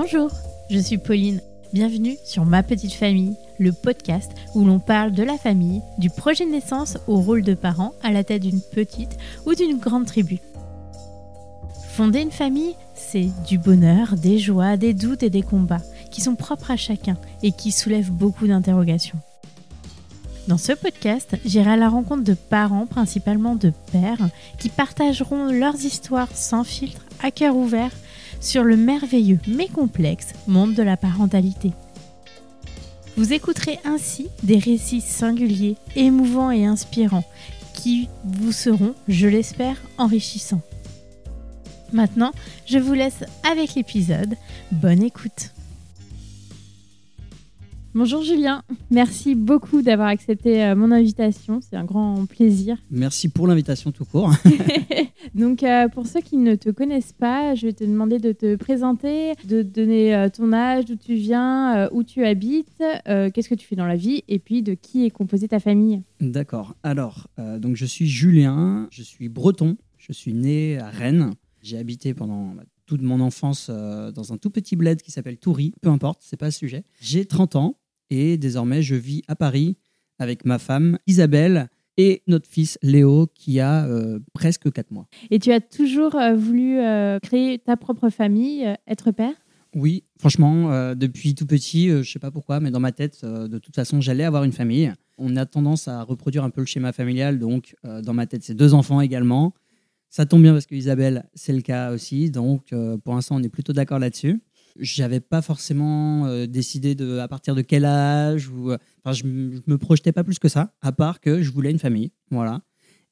Bonjour, je suis Pauline. Bienvenue sur Ma Petite Famille, le podcast où l'on parle de la famille, du projet de naissance au rôle de parent à la tête d'une petite ou d'une grande tribu. Fonder une famille, c'est du bonheur, des joies, des doutes et des combats qui sont propres à chacun et qui soulèvent beaucoup d'interrogations. Dans ce podcast, j'irai à la rencontre de parents, principalement de pères, qui partageront leurs histoires sans filtre, à cœur ouvert, sur le merveilleux mais complexe monde de la parentalité. Vous écouterez ainsi des récits singuliers, émouvants et inspirants qui vous seront, je l'espère, enrichissants. Maintenant, je vous laisse avec l'épisode. Bonne écoute. Bonjour Julien, merci beaucoup d'avoir accepté euh, mon invitation, c'est un grand plaisir. Merci pour l'invitation tout court. Donc euh, pour ceux qui ne te connaissent pas, je vais te demander de te présenter, de donner euh, ton âge, d'où tu viens, où tu habites, qu'est-ce que tu fais dans la vie et puis de qui est composée ta famille. D'accord. Alors, donc je suis Julien, je suis breton, je suis né à Rennes. J'ai habité pendant bah, toute mon enfance dans un tout petit bled qui s'appelle Toury, peu importe, c'est pas le sujet. J'ai 30 ans et désormais je vis à Paris avec ma femme Isabelle et notre fils Léo qui a euh, presque 4 mois. Et tu as toujours euh, voulu euh, créer ta propre famille, être père? Oui, franchement, depuis tout petit, je ne sais pas pourquoi, mais dans ma tête, de toute façon, j'allais avoir une famille. On a tendance à reproduire un peu le schéma familial, donc dans ma tête, c'est deux enfants également. Ça tombe bien parce que Isabelle, c'est le cas aussi, donc pour l'instant, on est plutôt d'accord là-dessus. J'avais pas forcément euh, décidé de à partir de quel âge ou euh, enfin je, me projetais pas plus que ça à part que je voulais une famille voilà.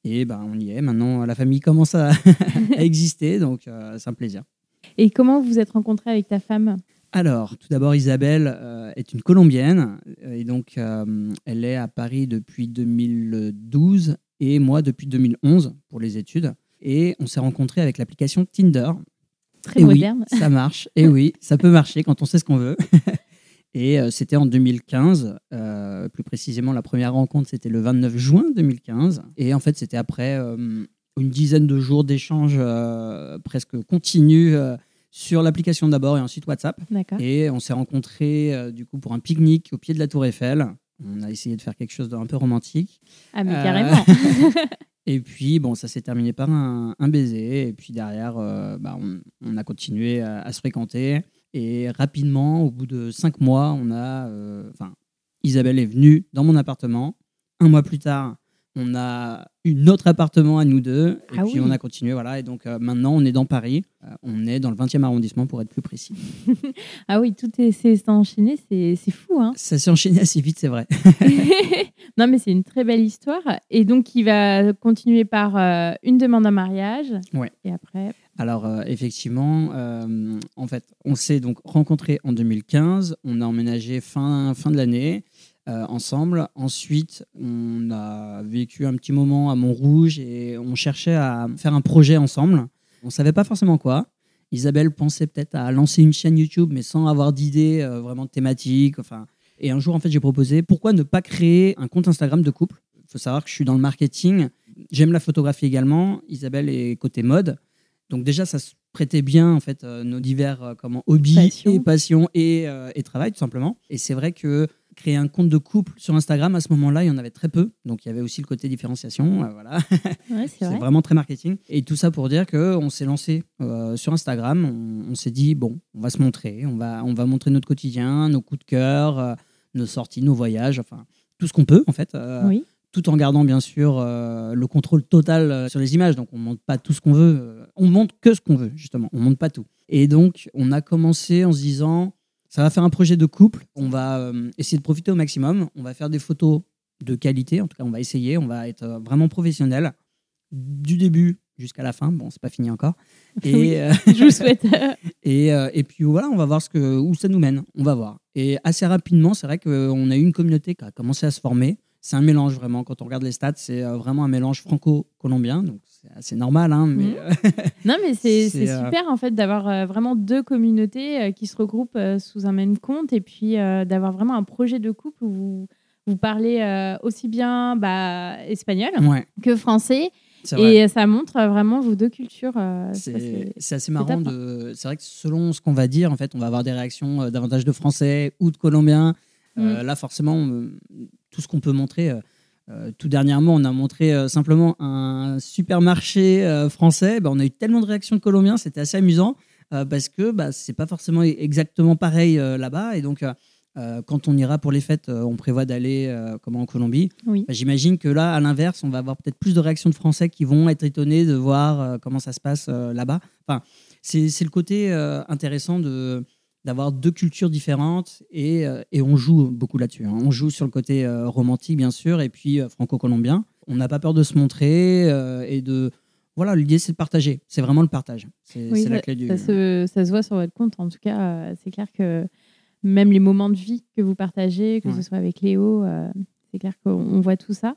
Et ben on y est. Maintenant la famille commence à, exister donc euh, c'est un plaisir. Et comment vous vous êtes rencontré avec ta femme? Alors tout d'abord Isabelle est une colombienne et donc elle est à Paris depuis 2012 et moi depuis 2011 pour les études et on s'est rencontrés avec l'application Tinder Très moderne. Oui, ça marche. Et oui, ça peut marcher quand on sait ce qu'on veut. Et euh, c'était en 2015, euh, plus précisément la première rencontre, c'était le 29 juin 2015. Et en fait, c'était après euh, une dizaine de jours d'échanges presque continus sur l'application d'abord et ensuite WhatsApp. Et on s'est rencontrés du coup pour un pique-nique au pied de la Tour Eiffel. On a essayé de faire quelque chose d'un peu romantique. Ah mais carrément Et puis, bon, ça s'est terminé par un, baiser. Et puis derrière, euh, bah, on, a continué à, se fréquenter. Et rapidement, au bout de cinq mois, on a, euh, Isabelle est venue dans mon appartement. Un mois plus tard, on a eu notre appartement à nous deux. Et ah puis on a continué, voilà. Et donc euh, maintenant, on est dans Paris. on est dans le 20e arrondissement pour être plus précis. ah oui, tout s'est enchaîné, c'est fou. Hein ça s'est enchaîné assez vite, c'est vrai. Non, mais c'est une très belle histoire. Et donc, il va continuer par euh, une demande en mariage. Ouais. Et après? Alors, euh, effectivement, euh, en fait, on s'est donc rencontrés en 2015. On a emménagé fin, fin de l'année ensemble. Ensuite, on a vécu un petit moment à Montrouge et on cherchait à faire un projet ensemble. On ne savait pas forcément quoi. Isabelle pensait peut-être à lancer une chaîne YouTube, mais sans avoir d'idée vraiment thématique. Enfin, et un jour, en fait, j'ai proposé pourquoi ne pas créer un compte Instagram de couple? Il faut savoir que je suis dans le marketing. J'aime la photographie également. Isabelle est côté mode. Donc déjà, ça se prêtait bien en fait euh, nos divers euh, comment hobbies et passions et, euh, et, travail tout simplement. Et c'est vrai que créer un compte de couple sur Instagram à ce moment-là, il y en avait très peu. Donc il y avait aussi le côté différenciation. voilà, c'est vraiment très marketing. Et tout ça pour dire que on s'est lancé sur Instagram. On, on s'est dit bon, on va se montrer, on va on va montrer notre quotidien, nos coups de cœur nos sorties, nos voyages, enfin tout ce qu'on peut en fait. Euh, tout en gardant bien sûr euh, le contrôle total euh, sur les images. Donc on monte pas tout ce qu'on veut, on monte que ce qu'on veut justement, on monte pas tout. Et donc on a commencé en se disant ça va faire un projet de couple, on va essayer de profiter au maximum, on va faire des photos de qualité, en tout cas on va essayer, on va être vraiment professionnel du début jusqu'à la fin. Bon, c'est pas fini encore. Et, je vous souhaite. et, et, puis voilà, on va voir ce que, où ça nous mène. On va voir. Et assez rapidement, c'est vrai qu'on a eu une communauté qui a commencé à se former. C'est un mélange vraiment. Quand on regarde les stats, c'est euh, vraiment un mélange franco-colombien. Donc c'est assez normal. Hein, mais... Mhm. non, mais c'est euh, super en fait d'avoir euh, vraiment deux communautés qui se regroupent sous un même compte et puis d'avoir vraiment un projet de couple où vous, vous parlez aussi bien bah, espagnol que français. Et ça montre euh, vraiment vos deux cultures. euh, C'est assez marrant. hein. de. C'est vrai que selon ce qu'on va dire, en fait, on va avoir des réactions euh, davantage de Français ou de Colombiens. Euh, Là, forcément, euh, tout ce qu'on peut montrer. Euh, tout dernièrement, on a montré euh, simplement un supermarché euh, français. Bah, on a eu tellement de réactions de Colombiens, c'était assez amusant parce que bah, c'est pas forcément exactement pareil là-bas. Et donc, quand on ira pour les fêtes, on prévoit d'aller comment en Colombie. Oui. Bah, J'imagine que là, à l'inverse, on va avoir peut-être plus de réactions de Français qui vont être étonnés de voir comment ça se passe là-bas. Enfin, c'est le côté intéressant de d'avoir deux cultures différentes et, euh, et on joue beaucoup là-dessus. hein. On joue sur le côté euh, romantique, bien sûr, et puis euh, franco-colombien. On n'a pas peur de se montrer et de... Voilà, l'idée, c'est de partager. C'est vraiment le partage. C'est Oui, la clé du... Ça se, ça se voit sur votre compte. En tout cas, c'est clair que même les moments de vie que vous partagez, que Ouais. ce soit avec Léo, c'est clair qu'on on voit tout ça.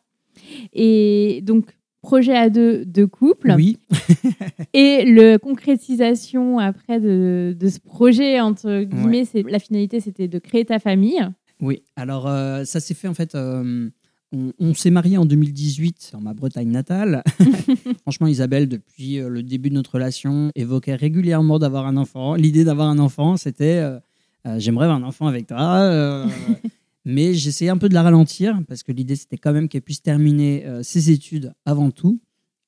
Et donc, projet à deux de couple. Oui, Et le concrétisation après de, de ce projet, entre guillemets, c'est la finalité, c'était de créer ta famille. Oui, alors euh, ça s'est fait en fait. euh, on on s'est marié en 2018 dans ma Bretagne natale. Franchement, Isabelle, depuis euh, le début de notre relation, évoquait régulièrement d'avoir un enfant. L'idée d'avoir un enfant, c'était euh, j'aimerais avoir un enfant avec toi. Mais j'essayais un peu de la ralentir parce que l'idée c'était quand même qu'elle puisse terminer euh, ses études avant tout.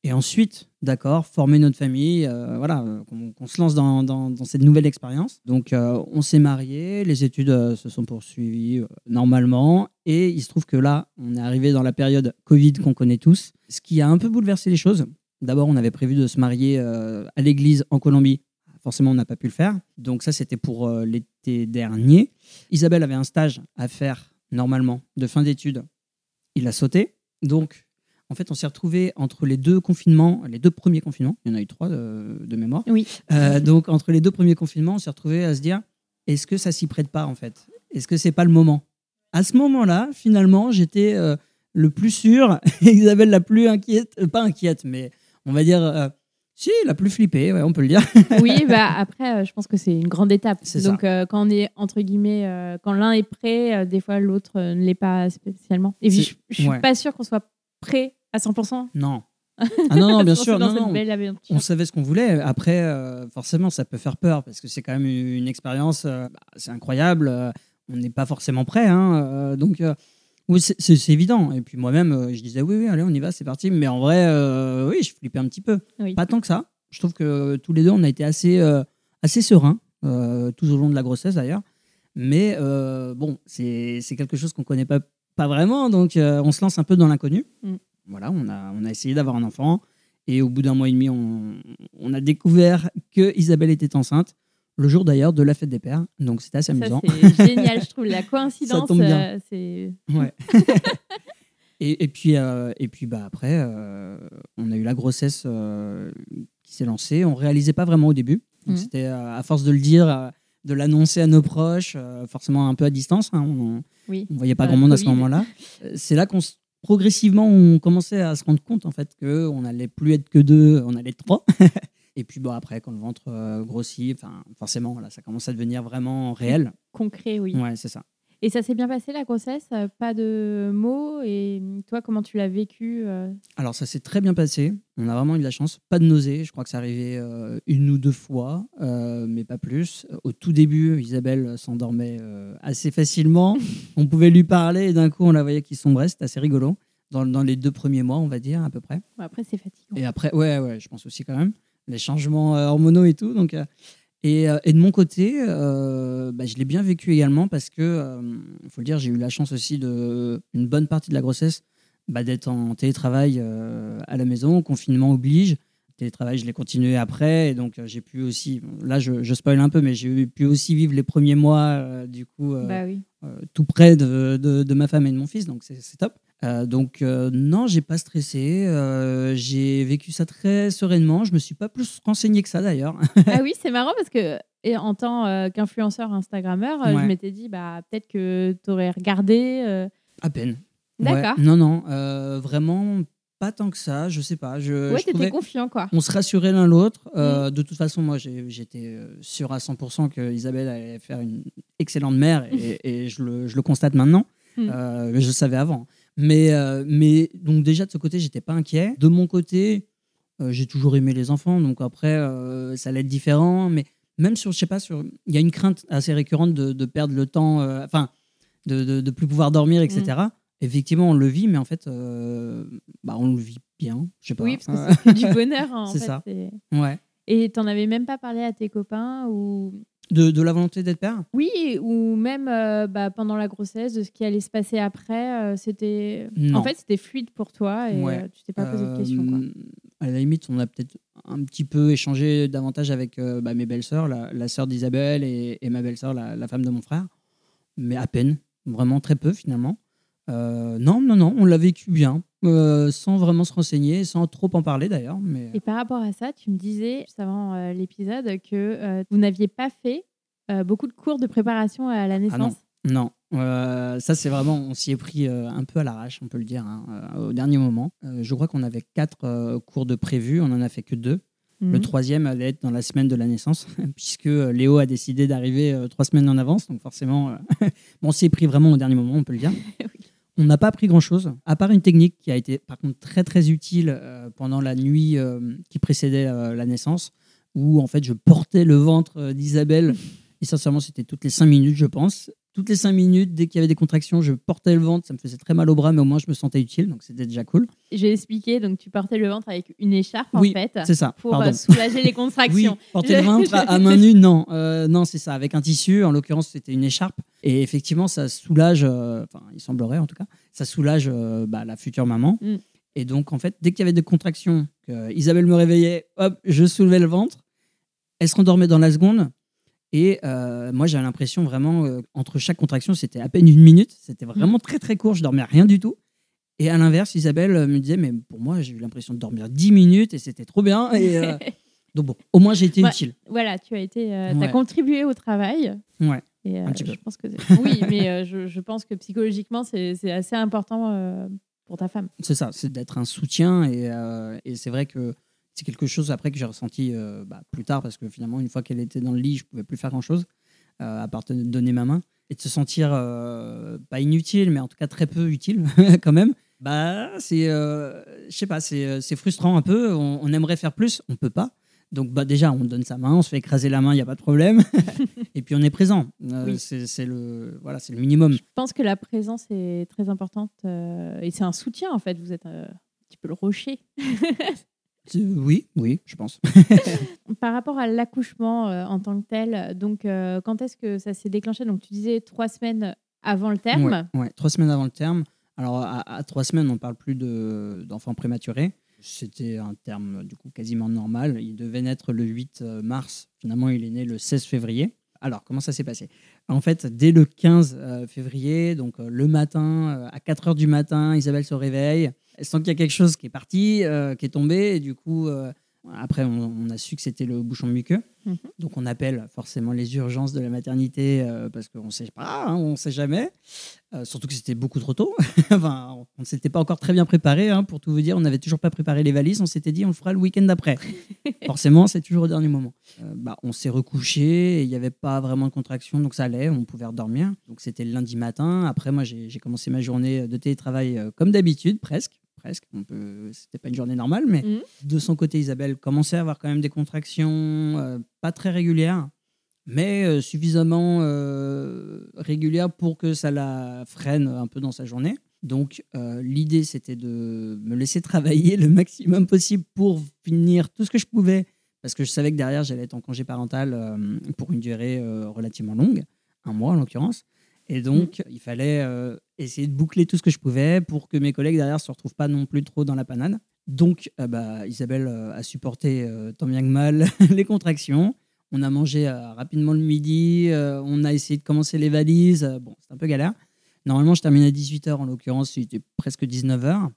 Et ensuite, d'accord, former notre famille, euh, voilà, euh, qu'on se lance dans, cette nouvelle expérience. Donc, on s'est mariés, les études se sont poursuivies normalement, et il se trouve que là, on est arrivé dans la période Covid qu'on connaît tous, ce qui a un peu bouleversé les choses. D'abord, on avait prévu de se marier à l'église en Colombie. Forcément, on n'a pas pu le faire. Donc, ça, c'était pour l'été dernier. Isabelle avait un stage à faire normalement de fin d'études. Il a sauté. Donc, en fait, on s'est retrouvé entre les deux confinements, les deux premiers confinements. Il y en a eu trois de, de mémoire. Oui. Euh, donc, entre les deux premiers confinements, on s'est retrouvé à se dire est-ce que ça s'y prête pas, en fait? Est-ce que c'est pas le moment? À ce moment-là, finalement, j'étais euh, le plus sûr, Isabelle la plus inquiète, euh, pas inquiète, mais on va dire, si, la plus flippée, ouais, on peut le dire. Oui, bah après, euh, je pense que c'est une grande étape. Donc, euh, quand on est entre guillemets, euh, quand l'un est prêt, des fois l'autre ne l'est pas spécialement. Et puis, je, je suis ouais. pas sûre qu'on soit prêt à 100%. Non. Ah non, non, bien sûr, non. On savait ce qu'on voulait. Après, forcément, ça peut faire peur parce que c'est quand même une expérience, bah, c'est incroyable. on n'est pas forcément prêt. hein, donc, oui, c'est- évident. Et puis moi-même, euh, je disais oui, oui, allez, on y va, c'est parti. Mais en vrai, euh, oui, je flippais un petit peu. Oui. Pas tant que ça. Je trouve que tous les deux, on a été assez, euh, assez sereins, euh, tout au long de la grossesse d'ailleurs. Mais bon, c'est quelque chose qu'on connaît pas, pas vraiment. Donc, on se lance un peu dans l'inconnu. Mm. Voilà, on a, on a essayé d'avoir un enfant. Et au bout d'un mois et demi, on, on a découvert que Isabelle était enceinte, le jour d'ailleurs de la fête des pères. Donc c'était assez Ça, amusant. c'est génial, je trouve. La coïncidence, tombe bien. euh, c'est. Ouais. et, et puis, euh, et puis bah, après, euh, on a eu la grossesse qui s'est lancée. On réalisait pas vraiment au début. Mhm. c'était à force de le dire, de l'annoncer à nos proches, forcément un peu à distance. hein. on Oui. ne voyait pas grand monde à ce moment-là. C'est là qu'on progressivement on commençait à se rendre compte en fait que on allait plus être que deux, on allait être trois. et puis bon après quand le ventre euh, grossit, enfin forcément là ça commence à devenir vraiment réel. Concret, oui. Ouais c'est ça. Et ça s'est bien passé la grossesse? Euh, Pas de mots? Et toi, comment tu l'as vécu euh? Alors ça s'est très bien passé. On a vraiment eu de la chance. Pas de nausée. Je crois que ça arrivait euh, une ou deux fois, euh, mais pas plus. Au tout début, Isabelle s'endormait euh, assez facilement. on pouvait lui parler et d'un coup on la voyait qui sombrait. C'était assez rigolo. Dans, dans les deux premiers mois, on va dire à peu près. Bon, Après, c'est fatigant. Et après, ouais, ouais, je pense aussi quand même. Les changements euh, hormonaux et tout. Donc, euh, et, euh, et de mon côté, euh, bah, je l'ai bien vécu également parce que, il faut le dire, j'ai eu la chance aussi de une bonne partie de la grossesse bah, d'être en télétravail euh, à la maison, confinement oblige. Télétravail, je l'ai continué après, et donc euh, j'ai pu aussi, là je, je spoil un peu, mais j'ai pu aussi vivre les premiers mois euh, du coup euh, Bah oui. euh, tout près de, de- de ma femme et de mon fils, donc c'est c'est top. Euh, donc euh, non, j'ai pas stressé, euh, j'ai vécu ça très sereinement. Je me suis pas plus renseigné que ça d'ailleurs. ah oui, c'est marrant parce que et en tant qu'influenceur Instagrammeur, Ouais. je m'étais dit bah peut-être que tu aurais regardé. à peine. D'accord. Ouais. Non, non, vraiment pas tant que ça. Je sais pas. Je, Ouais, je trouvais- confiant quoi. on se rassurait l'un l'autre. Euh, Mm. De toute façon, moi, j'étais sûr à 100% que Isabelle allait faire une excellente mère et, et je, le, je le constate maintenant. Mm. Euh, mais je le savais avant. Mais, euh, mais donc déjà de ce côté, j'étais pas inquiet. De mon côté, euh, j'ai toujours aimé les enfants, donc après, euh, ça allait être différent. Mais même sur, je sais pas, sur, il y a une crainte assez récurrente de, de perdre le temps, enfin, de, de, de plus pouvoir dormir, etc. Mm. Effectivement, on le vit, mais en fait, bah, on le vit bien. Je sais pas. Oui, parce que c'est du bonheur. hein, C'est ça. Ouais. Et t'en avais même pas parlé à tes copains ou De, de la volonté d'être père? Oui ou même euh, bah, pendant la grossesse de ce qui allait se passer après. euh, c'était en fait c'était fluide pour toi et Ouais. euh, tu t'es pas posé de questions. Quoi. À la limite, on a peut-être un petit peu échangé davantage avec bah, mes belles-sœurs, la, la sœur d'Isabelle et, et ma belle-sœur, la, la femme de mon frère. Mais à peine, vraiment très peu finalement. Non, non, non, on l'a vécu bien, euh, sans vraiment se renseigner, sans trop en parler d'ailleurs. Mais Et par rapport à ça, tu me disais juste avant euh, l'épisode que euh, vous n'aviez pas fait euh, beaucoup de cours de préparation à la naissance? non, euh, ça c'est vraiment, on s'y est pris euh, un peu à l'arrache, on peut le dire, hein, euh, au dernier moment. Euh, je crois qu'on avait quatre euh, cours de prévus, on en a fait que deux. Le Mhm. troisième allait être dans la semaine de la naissance, puisque euh, Léo a décidé d'arriver euh, trois semaines en avance. Donc forcément, euh, bon, on s'y est pris vraiment au dernier moment, on peut le dire. Oui. On n'a pas appris grand-chose, à part une technique qui a été par contre très très utile euh, pendant la nuit euh, qui précédait euh, la naissance, où en fait je portais le ventre d'Isabelle. Et sincèrement, c'était toutes les cinq minutes, je pense. Toutes les cinq minutes, dès qu'il y avait des contractions, je portais le ventre. Ça me faisait très mal au bras, mais au moins je me sentais utile, donc c'était déjà cool. J'ai expliqué, donc tu portais le ventre avec une écharpe Oui, en fait C'est ça. pour pardon. euh, soulager les Oui, contractions. porter le ventre à, à main nue, non. Euh, non, c'est ça, avec un tissu. En l'occurrence, c'était une écharpe. Et effectivement, ça soulage, euh, enfin, il semblerait en tout cas, ça soulage euh, bah, la future maman. Mm. Et donc, en fait, dès qu'il y avait des contractions, que Isabelle me réveillait, hop, je soulevais le ventre. Elle se rendormait dans la seconde. Et euh, moi, j'avais l'impression vraiment, euh, entre chaque contraction, c'était à peine une minute. C'était vraiment très, très court. Je dormais rien du tout. Et à l'inverse, Isabelle euh, me disait, mais pour moi, j'ai eu l'impression de dormir 10 minutes et c'était trop bien. Et, euh, donc bon, au moins j'ai été Ouais. utile. voilà, tu as été, Ouais. contribué au travail. Ouais. Et, Un petit peu. Je pense que oui, mais je, je pense que psychologiquement, c'est assez important pour ta femme. C'est ça, c'est d'être un soutien. Et, et c'est vrai que c'est quelque chose après que j'ai ressenti euh, bah, plus tard, parce que finalement, une fois qu'elle était dans le lit, je pouvais plus faire grand-chose, euh, à part te donner ma main. Et de se sentir, euh, pas inutile, mais en tout cas très peu utile quand même. Bah, c'est, euh, je sais pas, c'est c'est frustrant un peu. On, on aimerait faire plus, on peut pas. Donc bah déjà, on donne sa main, on se fait écraser la main, il n'y a pas de problème. et puis on est présent. Euh, Oui. c'est c'est le, voilà, c'est le minimum. Je pense que la présence est très importante euh, et c'est un soutien en fait. Vous êtes euh, un petit peu le rocher. C'est- Oui, oui, je pense. Par rapport à l'accouchement euh, en tant que tel, donc euh, quand est-ce que ça s'est déclenché? Donc tu disais trois semaines avant le terme. Ouais, ouais, trois semaines avant le terme. Alors, à, à trois semaines, on ne parle plus de- d'enfants prématurés. C'était un terme du coup quasiment normal. Il devait naître le 8 mars. Finalement, il est né le 16 février. Alors, comment ça s'est passé? En fait, dès le 15 euh, février, donc euh, le matin, euh, à 4 heures du matin, Isabelle se réveille. Sent qu'il y a quelque chose qui est parti, euh, qui est tombé. Et du coup, euh, après, on, on a su que c'était le bouchon muqueux. Mhm. Donc, on appelle forcément les urgences de la maternité euh, parce qu'on ne sait pas, hein, on ne sait jamais. Surtout que c'était beaucoup trop tôt. enfin, on ne s'était pas encore très bien préparé. hein, pour tout vous dire, on n'avait toujours pas préparé les valises. On s'était dit, on le fera le week-end d'après. Forcément, c'est toujours au dernier moment. Bah, on s'est recouché. Il n'y avait pas vraiment de contraction, donc ça allait. On pouvait redormir. Donc c'était le lundi matin. Après, moi, j'ai commencé ma journée de télétravail comme d'habitude, presque. Presque. On peut... C'était pas une journée normale, mais Mhm. de son côté, Isabelle commençait à avoir quand même des contractions, euh, pas très régulières, mais euh, suffisamment euh, régulières pour que ça la freine un peu dans sa journée. Donc, l'idée, c'était de me laisser travailler le maximum possible pour finir tout ce que je pouvais, parce que je savais que derrière, j'allais être en congé parental pour une durée relativement longue, un mois en l'occurrence. Et donc, il fallait euh, essayer de boucler tout ce que je pouvais pour que mes collègues derrière ne se retrouvent pas non plus trop dans la panade. Donc, euh, bah, Isabelle euh, a supporté tant bien que mal les contractions. On a mangé rapidement le midi. on a essayé de commencer les valises. bon, c'est un peu galère. Normalement, je terminais à 18h. En l'occurrence, il était presque 19h.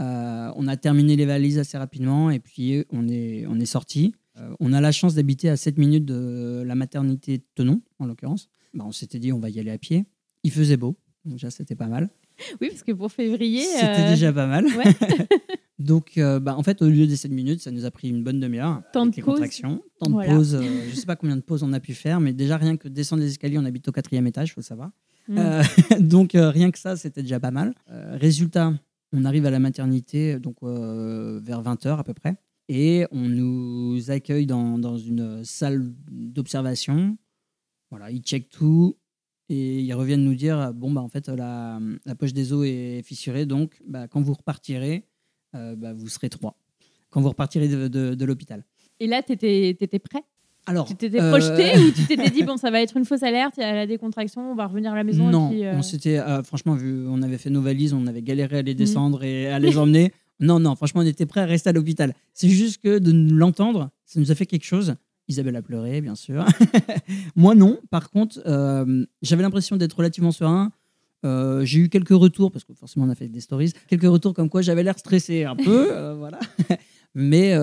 Euh, on a terminé les valises assez rapidement et puis on est, on est sorti. On a la chance d'habiter à 7 minutes de la maternité de Tenon, en l'occurrence. Bah, on s'était dit, on va y aller à pied. Il faisait beau. Déjà, c'était pas mal. Oui, parce que pour février. C'était euh, déjà pas mal. ouais. Donc, euh, bah, en fait, au lieu des 7 minutes, ça nous a pris une bonne demi-heure. Temps avec de pause. contractions. Temps de Voilà. pause. euh, je sais pas combien de pauses on a pu faire, mais déjà, rien que descendre les escaliers, on habite au quatrième étage, il faut le savoir. Mm. Euh, donc rien que ça, c'était déjà pas mal. Résultat, on arrive à la maternité donc vers 20h à peu près. Et on nous accueille dans, dans une salle d'observation. Voilà, ils checkent tout et ils reviennent nous dire bon bah en fait la, la poche des os est fissurée donc bah, quand vous repartirez euh, bah, vous serez trois quand vous repartirez de, de- de l'hôpital. Et là, tu étais, prêt? Alors Tu t'étais euh, projeté ou tu t'étais dit, bon, ça va être une fausse alerte, il y a la décontraction, on va revenir à la maison Non, et puis, euh, on s'était euh, franchement vu, on avait fait nos valises, on avait galéré à les Mhm. descendre et à les emmener. Non, non, franchement, on était prêts à rester à l'hôpital. C'est juste que de l'entendre, ça nous a fait quelque chose. Isabelle a pleuré, bien sûr. Moi, non. Par contre, euh, j'avais l'impression d'être relativement serein. Euh, j'ai eu quelques retours, parce que forcément, on a fait des stories, quelques retours comme quoi j'avais l'air stressé un peu. euh, voilà. Mais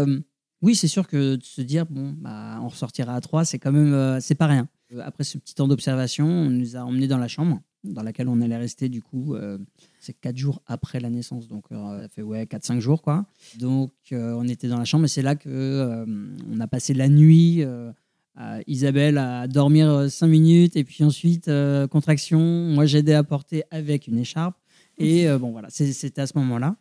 oui, c'est sûr que de se dire, bon, bah, on ressortira à trois, c'est quand même, c'est pas rien. Après ce petit temps d'observation, on nous a emmenés dans la chambre dans laquelle on allait rester du coup, euh, c'est quatre jours après la naissance, donc euh, ça fait ouais 4-5 jours quoi. Donc euh, on était dans la chambre et c'est là que on a passé la nuit. Isabelle à dormir 5 minutes et puis ensuite contraction. Moi j'ai aidé à porter avec une écharpe et bon voilà, c'était à ce moment-là.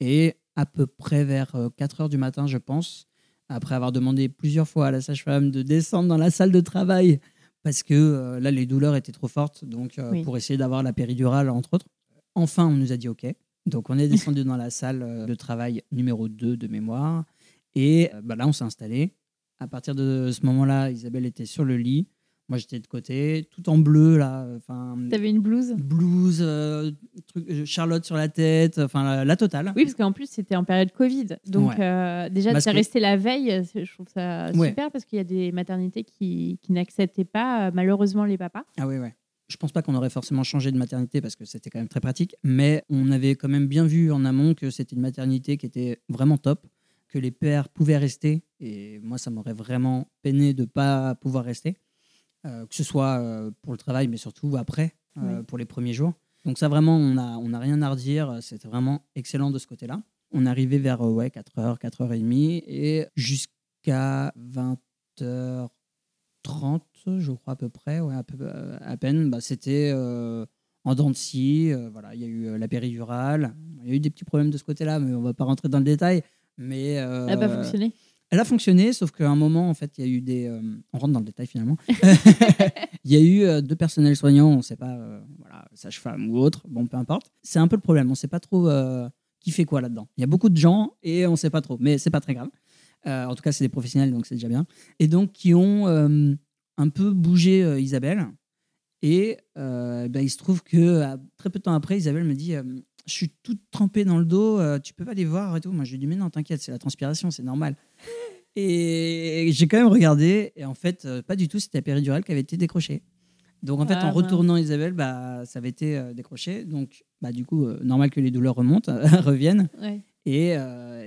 Et à peu près vers 4 heures du matin, je pense, après avoir demandé plusieurs fois à la sage-femme de descendre dans la salle de travail parce que euh, là, les douleurs étaient trop fortes, donc euh, Oui. pour essayer d'avoir la péridurale, entre autres. Enfin, on nous a dit OK. Donc, on est descendu dans la salle euh, de travail numéro 2 de mémoire. Et bah, là, on s'est installé. À partir de ce moment-là, Isabelle était sur le lit. Moi, j'étais de côté, tout en bleu, là. T'avais une blouse blouse, euh, truc, euh, Charlotte sur la tête, enfin, la, la totale. Oui, parce qu'en plus, c'était en période Covid. Donc, Ouais. euh, déjà, t'es resté la veille, je trouve ça Ouais. super parce qu'il y a des maternités qui, qui n'acceptaient pas, malheureusement, les papas. Ah oui, ouais. Je pense pas qu'on aurait forcément changé de maternité parce que c'était quand même très pratique, mais on avait quand même bien vu en amont que c'était une maternité qui était vraiment top, que les pères pouvaient rester, et moi ça m'aurait vraiment peiné de pas pouvoir rester, que ce soit euh, pour le travail, mais surtout après, euh, Oui. pour les premiers jours. Donc ça vraiment, on n'a on a rien à redire, c'était vraiment excellent de ce côté-là. On est arrivé vers euh, ouais, 4h, 4h30, et jusqu'à 20h30, je crois à peu près, ouais, à, peu- euh, à peine, bah, c'était euh, en dents de scie. euh, voilà, il y a eu euh, la péridurale. Il y a eu des petits problèmes de ce côté-là, mais on va pas rentrer dans le détail. Mais euh, Elle n'a pas fonctionné? Elle a fonctionné, sauf qu'à un moment, en fait, il y a eu des. euh, on rentre dans le détail finalement. Il y a eu euh, deux personnels soignants, on ne sait pas, euh, voilà, sage-femme ou autre, bon, peu importe. C'est un peu le problème, on ne sait pas trop euh, qui fait quoi là-dedans. Il y a beaucoup de gens et on ne sait pas trop, mais c'est pas très grave. Euh, en tout cas, c'est des professionnels, donc c'est déjà bien. Et donc, qui ont euh, un peu bougé euh, Isabelle. Et euh, ben, il se trouve que à- très peu de temps après, Isabelle me dit euh, Je suis toute trempée dans le dos, euh, tu peux pas les voir et tout. Moi, je lui dis Mais non, t'inquiète, c'est la transpiration, c'est normal. Et j'ai quand même regardé, et en fait, euh, pas du tout, c'était la péridurale qui avait été décrochée. Donc en fait, Ah, en retournant Isabelle, bah, ça avait été euh, décroché. Donc bah, du coup, euh, normal que les douleurs remontent, reviennent. Ouais. Et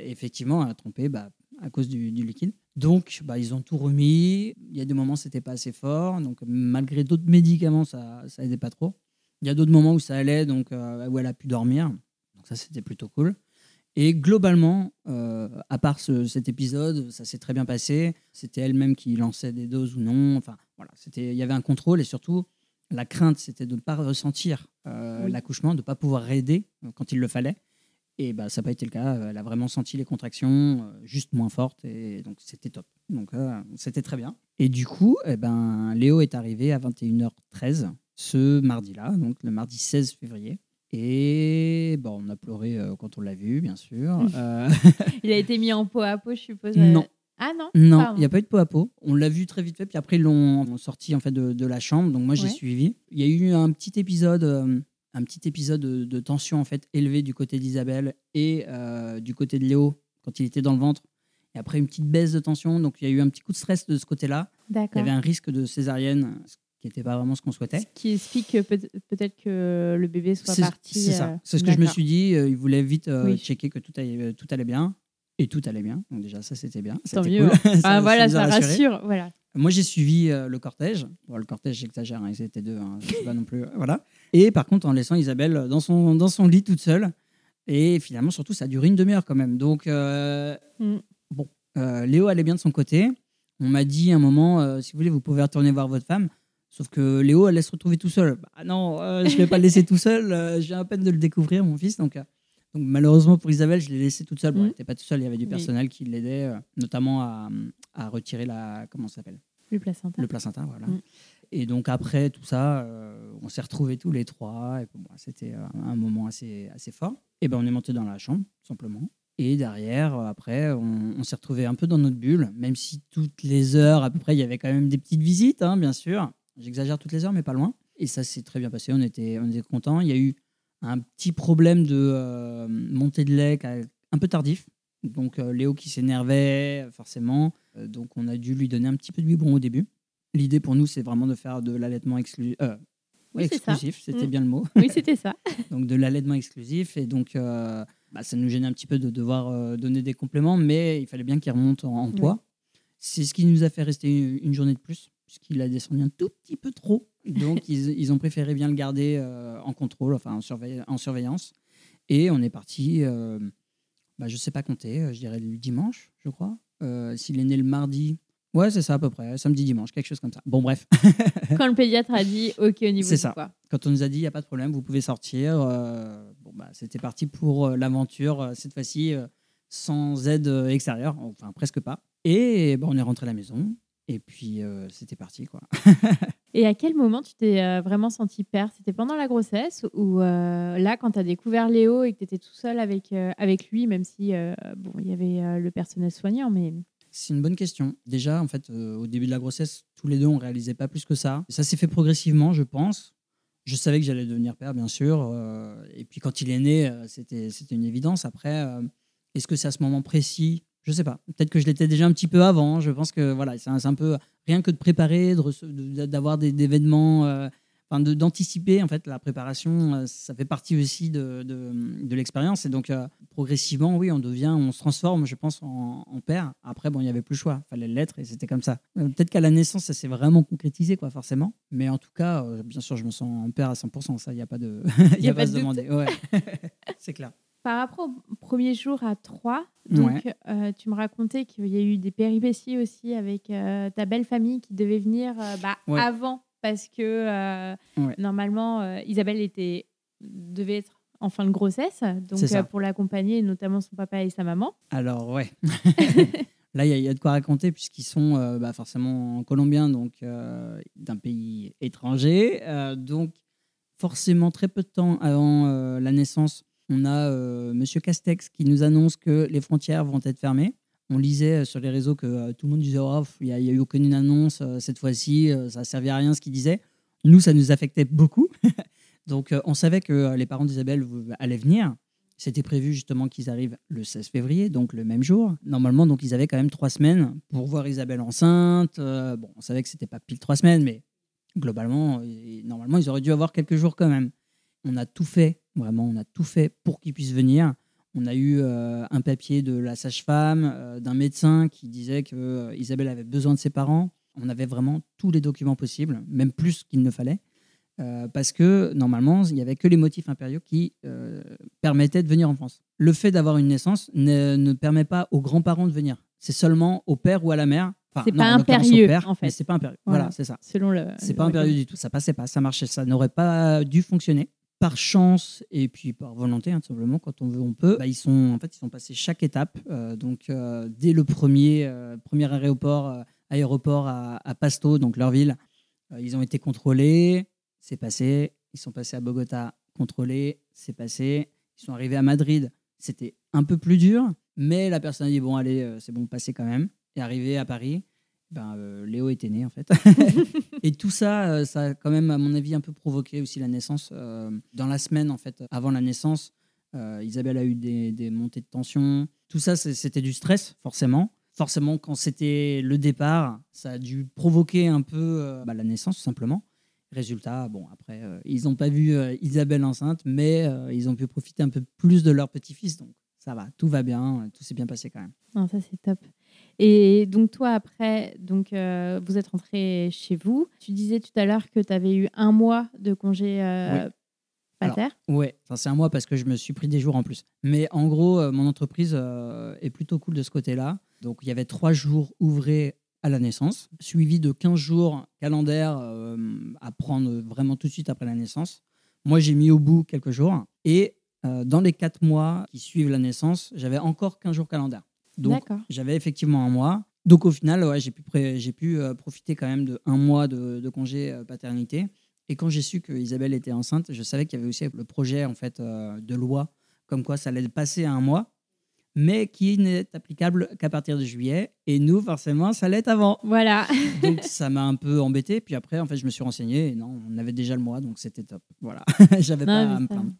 effectivement, elle a trompé bah, à cause du, du liquide. Donc, bah, ils ont tout remis. Il y a des moments, c'était pas assez fort. Donc, malgré d'autres médicaments, ça, ça aidait pas trop. Il y a d'autres moments où ça allait, donc où elle a pu dormir. Donc, ça, c'était plutôt cool. Et globalement, euh, à part ce- cet épisode, ça s'est très bien passé. C'était elle-même qui lançait des doses ou non. Enfin, voilà, c'était, il y avait un contrôle et surtout, la crainte, c'était de ne pas ressentir euh, Oui. l'accouchement, de ne pas pouvoir aider quand il le fallait. Et bah, ça n'a pas été le cas. Elle a vraiment senti les contractions, euh, juste moins fortes. Et donc, c'était top. Donc, euh, c'était très bien. Et du coup, eh ben, Léo est arrivé à 21h13 ce mardi-là, donc le mardi 16 février. Et bon, on a pleuré euh, quand on l'a vu, bien sûr. Euh, Il a été mis en peau à peau, je suppose. Non. Ah non non, il n'y a pas eu de peau à peau. On l'a vu très vite fait, puis après ils l'ont sorti en fait de, de la chambre. Donc moi j'ai Ouais. suivi. Il y a eu un petit épisode, euh, un petit épisode de, de tension en fait élevée du côté d'Isabelle et euh, du côté de Léo quand il était dans le ventre. Et après une petite baisse de tension. Donc il y a eu un petit coup de stress de ce côté-là. Il y avait un risque de césarienne, ce qui n'était pas vraiment ce qu'on souhaitait. Ce qui explique que peut- peut-être que le bébé soit parti. c'est ça. euh, C'est ce que je me suis dit. euh, il voulait vite euh, Oui. checker que tout allait, tout allait bien. Et tout allait bien. Donc déjà, ça, c'était bien. Tant mieux. cool. Ah voilà, ça rassure. Voilà. Moi, j'ai suivi euh, le cortège. Bon, le cortège, j'exagère, hein, ils étaient deux. Hein, pas non plus. Voilà. Et par contre, en laissant Isabelle dans son, dans son lit toute seule. Et finalement, surtout, ça a duré une demi-heure quand même. Donc, euh, Mm. bon, euh, Léo allait bien de son côté. On m'a dit à un moment, si vous voulez, vous pouvez retourner voir votre femme. Sauf que Léo, elle laisse se retrouver tout seul. Bah non, euh, je ne vais pas le laisser tout seul. euh, J'ai à peine de le découvrir, mon fils. Donc, euh, donc malheureusement pour Isabelle, je l'ai laissé toute seule. Bon, Mhm. elle n'était pas toute seule. Il y avait du Oui. personnel qui l'aidait, euh, notamment à, à retirer la. Comment ça s'appelle? Le placenta. Le placenta, voilà. Mhm. Et donc après tout ça, on s'est retrouvés tous les trois. Et bon, c'était un moment assez, assez fort. Et ben on est monté dans la chambre, simplement. Et derrière, après, on, on s'est retrouvés un peu dans notre bulle, même si toutes les heures, à peu près, il y avait quand même des petites visites, hein, bien sûr. J'exagère toutes les heures, mais pas loin. Et ça s'est très bien passé. On était, on était contents. Il y a eu un petit problème de euh, montée de lait un peu tardif. Donc euh, Léo qui s'énervait, forcément. Euh, donc on a dû lui donner un petit peu de biberon au début. L'idée pour nous, c'est vraiment de faire de l'allaitement exclu- Oui, exclusif. C'était Mm. bien le mot Oui, c'était ça. donc de l'allaitement exclusif. Et donc, bah, ça nous gênait un petit peu de devoir donner des compléments, mais il fallait bien qu'il remonte en, en poids. C'est ce qui nous a fait rester une, une journée de plus, puisqu'il a descendu un tout petit peu trop. Donc, ils, ils ont préféré bien le garder euh, en contrôle, enfin en, surveille- en surveillance. Et on est parti, euh, bah, je ne sais pas compter, euh, je dirais le dimanche, je crois. Euh, S'il est né le mardi, ouais, c'est ça à peu près, samedi, dimanche, quelque chose comme ça. Bon, bref. Quand le pédiatre a dit OK au niveau C'est ça. poids. Quand on nous a dit il n'y a pas de problème, vous pouvez sortir, bon, bah, c'était parti pour l'aventure, cette fois-ci sans aide extérieure, enfin presque pas. Et bah, on est rentré à la maison, et puis euh, c'était parti. quoi. Et à quel moment tu t'es euh, vraiment senti père C'était pendant la grossesse ou euh, là, quand tu as découvert Léo et que tu étais tout seul avec, avec lui, même si bon, il y avait le personnel soignant, mais C'est une bonne question. Déjà, en fait, au début de la grossesse, tous les deux, on réalisait pas plus que ça. Ça s'est fait progressivement, je pense. Je savais que j'allais devenir père, bien sûr. et puis quand il est né, c'était une évidence. Après, est-ce que c'est à ce moment précis Je sais pas. Peut-être que je l'étais déjà un petit peu avant. Je pense que voilà, c'est un, peu rien que de préparer, de- d'avoir des, événements, euh, enfin d'anticiper. En fait, la préparation, euh, ça fait partie aussi de, de, de l'expérience. Et donc, euh, progressivement, oui, on devient, on se transforme, je pense, en, en père. Après, bon, il n'y avait plus le choix. Il fallait l'être et c'était comme ça. Peut-être qu'à la naissance, ça s'est vraiment concrétisé, quoi, forcément. Mais en tout cas, bien sûr, je me sens en père à 100%. Ça, il n'y a pas de. Il Y a a pas pas de se demander. Ouais. c'est clair. Par rapport au premier jour à 3, donc euh, tu me racontais qu'il y a eu des péripéties aussi avec euh, ta belle famille qui devait venir euh, bah, Ouais. avant parce que Ouais. normalement Isabelle était devait être en fin de grossesse, donc pour l'accompagner, notamment son papa et sa maman. Alors, ouais. Là, il y, a- il y a de quoi raconter puisqu'ils sont euh, bah, forcément colombiens, donc euh, d'un pays étranger. Euh, donc, forcément, très peu de temps avant la naissance, on a euh, Monsieur Castex qui nous annonce que les frontières vont être fermées. On lisait euh, sur les réseaux que euh, tout le monde disait Oh, il n'y a, eu aucune annonce euh, cette fois-ci, ça servait à rien ce qu'il disait. Nous, ça nous affectait beaucoup. donc, on savait que les parents d'Isabelle allaient venir. C'était prévu justement qu'ils arrivent le 16 février, donc le même jour. Normalement, donc ils avaient quand même trois semaines pour voir Isabelle enceinte. Bon, on savait que c'était pas pile trois semaines, mais globalement, normalement, ils auraient dû avoir quelques jours quand même. On a tout fait, vraiment, on a tout fait pour qu'ils puissent venir. On a eu euh, un papier de la sage-femme, euh, d'un médecin qui disait que euh, Isabelle avait besoin de ses parents. On avait vraiment tous les documents possibles, même plus qu'il ne fallait. Parce que normalement, il n'y avait que les motifs impériaux qui permettaient de venir en France. Le fait d'avoir une naissance ne, ne permet pas aux grands-parents de venir. C'est seulement au père ou à la mère. Enfin, C'est pas impérieux, père, en fait. c'est pas impérieux. Voilà. Voilà, c'est ça. Selon le. C'est pas impérieux du tout. Ça passait pas, ça marchait, ça n'aurait pas dû fonctionner. Par chance et puis par volonté, hein, tout simplement, quand on veut, on peut. Bah, ils sont, en fait, ils sont passés chaque étape. Euh, donc, euh, dès le premier, euh, premier aéroport, aéroport à, à Pasto, donc leur ville, ils ont été contrôlés. C'est passé. Ils sont passés à Bogota, contrôlés. C'est passé. Ils sont arrivés à Madrid. C'était un peu plus dur, mais la personne a dit bon, allez, c'est bon, passez quand même. Et arrivé à Paris, ben, euh, Léo était né en fait. et tout ça, euh, ça a quand même, à mon avis, un peu provoqué aussi la naissance. euh, dans la semaine, en fait, avant la naissance, euh, Isabelle a eu des, des montées de tension. Tout ça, c'était du stress, forcément. Forcément, quand c'était le départ, ça a dû provoquer un peu euh, bah, la naissance, tout simplement. Résultat, bon, après, euh, ils n'ont pas vu euh, Isabelle enceinte, mais euh, ils ont pu profiter un peu plus de leur petit-fils. Donc, ça va, tout va bien, tout s'est bien passé quand même. Non, ça c'est top. Et donc toi après, donc euh, vous êtes rentré chez vous. Tu disais tout à l'heure que tu avais eu un mois de congé euh, pater. Ouais, enfin, c'est un mois parce que je me suis pris des jours en plus. Mais en gros, euh, mon entreprise euh, est plutôt cool de ce côté-là. Donc, il y avait trois jours ouvrés à la naissance, suivi de 15 jours calendaires à prendre vraiment tout de suite après la naissance. Moi, j'ai mis au bout quelques jours. Et dans les 4 mois qui suivent la naissance, j'avais encore 15 jours calendaires. Donc, j'avais effectivement un mois. Donc, au final, ouais, j'ai pu, pré- j'ai pu euh, profiter quand même de un mois de, de congé euh, paternité. Et quand j'ai su que Isabelle était enceinte, je savais qu'il y avait aussi le projet en fait euh, de loi comme quoi ça allait passer à un mois, mais qui n'est applicable qu'à partir de juillet. Et nous, forcément, ça l'est avant. Voilà. Donc ça m'a un peu embêté. Puis après, en fait, je me suis renseigné. Et non, on avait déjà le mois, donc c'était top. Voilà, j'avais pas à me plaindre.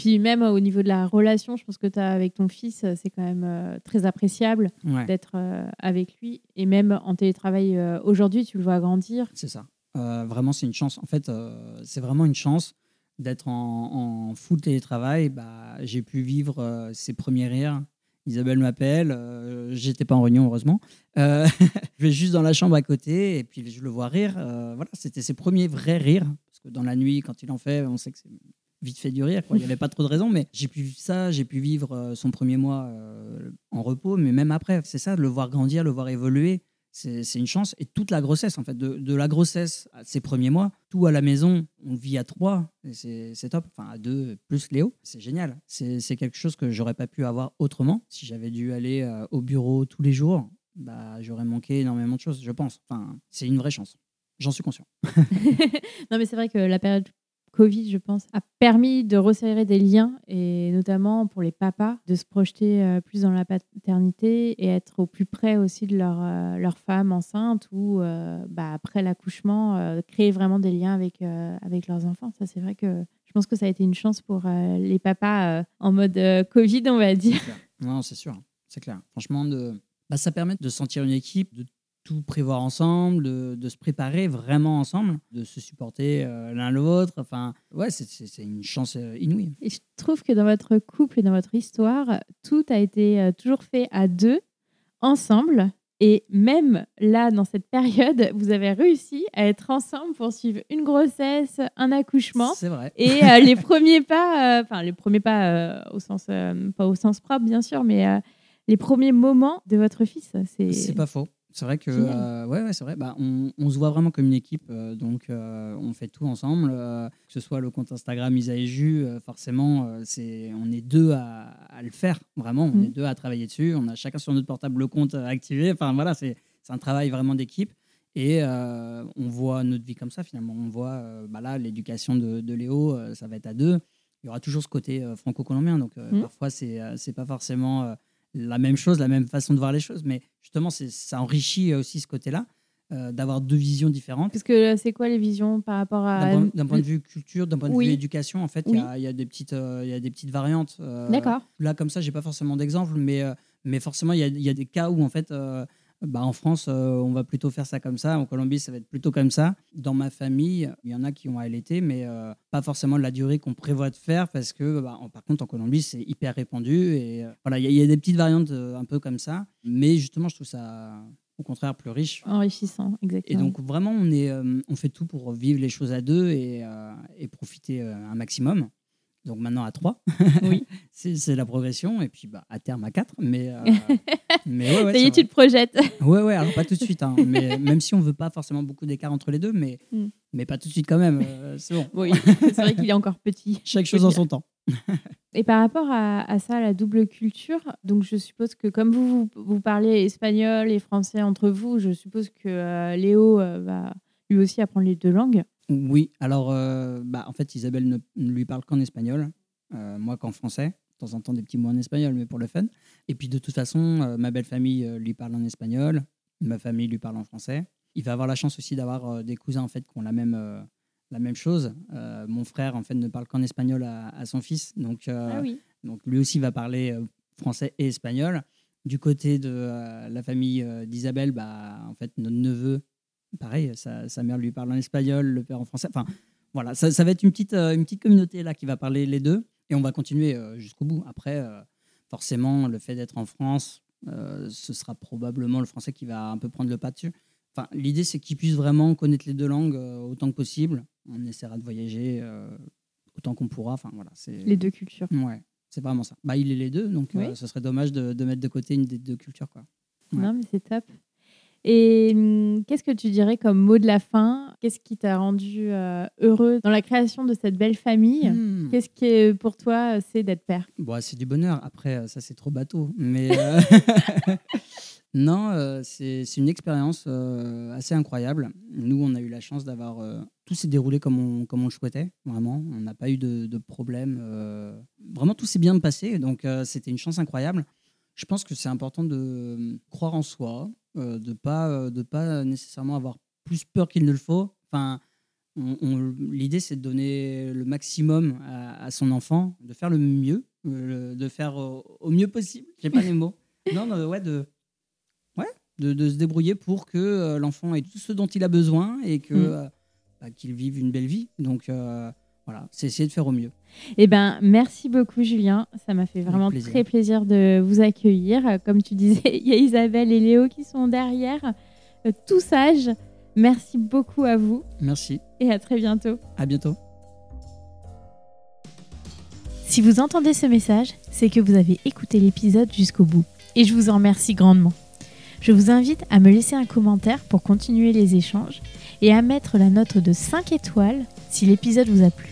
Puis même euh, au niveau de la relation, je pense que tu as avec ton fils, euh, c'est quand même euh, très appréciable Ouais, d'être avec lui. Et même en télétravail aujourd'hui, tu le vois grandir. c'est ça. Euh, vraiment, c'est une chance. En fait, euh, c'est vraiment une chance d'être en, en full télétravail. Bah, j'ai pu vivre euh, ses premiers rires. Isabelle m'appelle, j'étais pas en réunion heureusement. Je vais juste dans la chambre à côté et puis je le vois rire. Voilà, c'était ses premiers vrais rires parce que dans la nuit, quand il en fait, on sait que c'est vite fait du rire. Il n'y avait pas trop de raisons, mais j'ai pu vivre ça, j'ai pu vivre euh, son premier mois euh, en repos, mais même après, c'est ça, de le voir grandir, le voir évoluer. C'est une chance. Et toute la grossesse, en fait, de, la grossesse à ses premiers mois, tout à la maison, on vit à trois, c'est top. Enfin, à deux, plus Léo, c'est génial. C'est quelque chose que j'aurais pas pu avoir autrement. Si j'avais dû aller euh, au bureau tous les jours, bah, j'aurais manqué énormément de choses, je pense. Enfin, c'est une vraie chance. J'en suis conscient. non, mais c'est vrai que la période Covid, je pense, a permis de resserrer des liens et notamment pour les papas de se projeter euh, plus dans la paternité et être au plus près aussi de leur, euh, leur femme enceinte ou euh, bah, après l'accouchement, créer vraiment des liens avec, avec leurs enfants. Ça, c'est vrai que je pense que ça a été une chance pour les papas en mode Covid, on va dire. Non, c'est sûr, c'est clair. Franchement, bah, ça permet de sentir une équipe, de tout prévoir ensemble, de, de se préparer vraiment ensemble, de se supporter euh, l'un l'autre. Enfin, ouais, c'est- une chance euh, inouïe. Et je trouve que dans votre couple et dans votre histoire, tout a été euh, toujours fait à deux, ensemble. Et même là, dans cette période, vous avez réussi à être ensemble pour suivre une grossesse, un accouchement. C'est vrai. Et euh, les premiers pas, enfin les premiers pas au sens, pas au sens propre bien sûr, mais les premiers moments de votre fils. C'est pas faux. C'est vrai que euh, ouais, ouais, c'est vrai. Bah, on, on se voit vraiment comme une équipe, euh, donc euh, on fait tout ensemble. euh, que ce soit le compte Instagram Isa et Jus, forcément, c'est on est deux à, à le faire. Vraiment, on Mhm. est deux à travailler dessus. On a chacun sur notre portable le compte activé. Enfin voilà, c'est c'est un travail vraiment d'équipe. Et on voit notre vie comme ça finalement. On voit bah là l'éducation de, de Léo, ça va être à deux. Il y aura toujours ce côté franco-colombien, donc Mhm. parfois c'est c'est pas forcément la même chose, la même façon de voir les choses, mais justement c'est ça enrichit aussi ce côté-là euh, d'avoir deux visions différentes. Parce que euh, c'est quoi les visions par rapport à. D'un point, de vue culture, d'un point de vue éducation, en fait, il y Oui. a- il y, a des petites, euh, y a des petites variantes. euh, D'accord. Là, comme ça, j'ai pas forcément d'exemple, mais, mais forcément, il y y a des cas où, en fait, bah, en France, euh, on va plutôt faire ça comme ça. En Colombie, ça va être plutôt comme ça. Dans ma famille, il y en a qui ont allaité, mais euh, pas forcément de la durée qu'on prévoit de faire parce que, bah, en- par contre, en Colombie, c'est hyper répandu. Et euh, voilà, il y, a- il y a des petites variantes un peu comme ça. Mais justement, je trouve ça, au contraire, plus riche. Enrichissant, Et exactement. donc vraiment, on, est, on fait tout pour vivre les choses à deux et, et profiter un maximum. Donc maintenant à trois, Oui. c'est la progression. Et puis bah, à terme à quatre. Mais, euh, mais ouais, ouais, Ça y est, tu te projettes. ouais, ouais, alors pas tout de suite. hein. mais, même si on veut pas forcément beaucoup d'écart entre les deux, mais, Mm. mais pas tout de suite quand même. euh, c'est bon. oui, c'est vrai qu'il est encore petit. Chaque chose en son temps. Et par rapport à, à ça, la double culture, donc je suppose que comme vous, vous, vous parlez espagnol et français entre vous, je suppose que euh, Léo euh, va lui aussi apprendre les deux langues. Oui, alors euh, bah, en fait, Isabelle ne, ne lui parle qu'en espagnol, euh, moi qu'en français. De temps en temps, des petits mots en espagnol, mais pour le fun. Et puis de toute façon, euh, ma belle famille lui parle en espagnol, ma famille lui parle en français. Il va avoir la chance aussi d'avoir des cousins en fait qui ont la même, la même chose. Mon frère en fait ne parle qu'en espagnol à, à son fils, donc, ah oui. donc lui aussi va parler français et espagnol. Du côté de la famille d'Isabelle, bah, en fait, notre neveu, pareil, sa, sa mère lui parle en espagnol, le père en français. Enfin, voilà, ça, ça va être une petite, euh, une petite communauté là qui va parler les deux et on va continuer euh, jusqu'au bout. Après, euh, forcément, le fait d'être en France, ce sera probablement le français qui va un peu prendre le pas dessus. Enfin, l'idée, c'est qu'ils puissent vraiment connaître les deux langues autant que possible. On essaiera de voyager autant qu'on pourra. Enfin, voilà, c'est Les deux cultures. Ouais, c'est vraiment ça. Bah, il est les deux, donc euh, Oui. ce serait dommage de, de mettre de côté une des deux cultures. Quoi. Ouais. Non, mais c'est top. Et hum, qu'est-ce que tu dirais comme mot de la fin? Qu'est-ce qui t'a rendu euh, heureux dans la création de cette belle famille? Hmm. Qu'est-ce qui, pour toi, euh, c'est d'être père? Bon, c'est du bonheur. Après, euh, ça, c'est trop bateau. Mais euh, non, euh, c'est c'est une expérience euh, assez incroyable. Nous, on a eu la chance d'avoir. euh, tout s'est déroulé comme on, comme on le souhaitait, vraiment. On n'a pas eu de, de problème. euh, vraiment, tout s'est bien passé. Donc, euh, c'était une chance incroyable. Je pense que c'est important de euh, croire en soi, euh, de ne pas, euh, de pas nécessairement avoir plus peur qu'il ne le faut. Enfin, on- on- l'idée, c'est de donner le maximum à, à son enfant, de faire le mieux, euh, de faire au, au mieux possible. J'ai pas les mots. Non, non, ouais, de, ouais, de, de se débrouiller pour que l'enfant ait tout ce dont il a besoin et que Mm. bah, qu'il vive une belle vie. Donc voilà, c'est essayer de faire au mieux. Eh ben, merci beaucoup, Julien. Ça m'a fait vraiment plaisir. très plaisir de vous accueillir. Euh, Comme tu disais, il y a Isabelle et Léo qui sont derrière, euh, tout sages. Merci beaucoup à vous Merci. et à très bientôt. À bientôt. Si vous entendez ce message, c'est que vous avez écouté l'épisode jusqu'au bout. Et je vous en remercie grandement. Je vous invite à me laisser un commentaire pour continuer les échanges et à mettre la note de 5 étoiles si l'épisode vous a plu.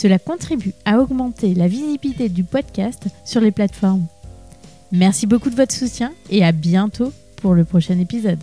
Cela contribue à augmenter la visibilité du podcast sur les plateformes. Merci beaucoup de votre soutien et à bientôt pour le prochain épisode.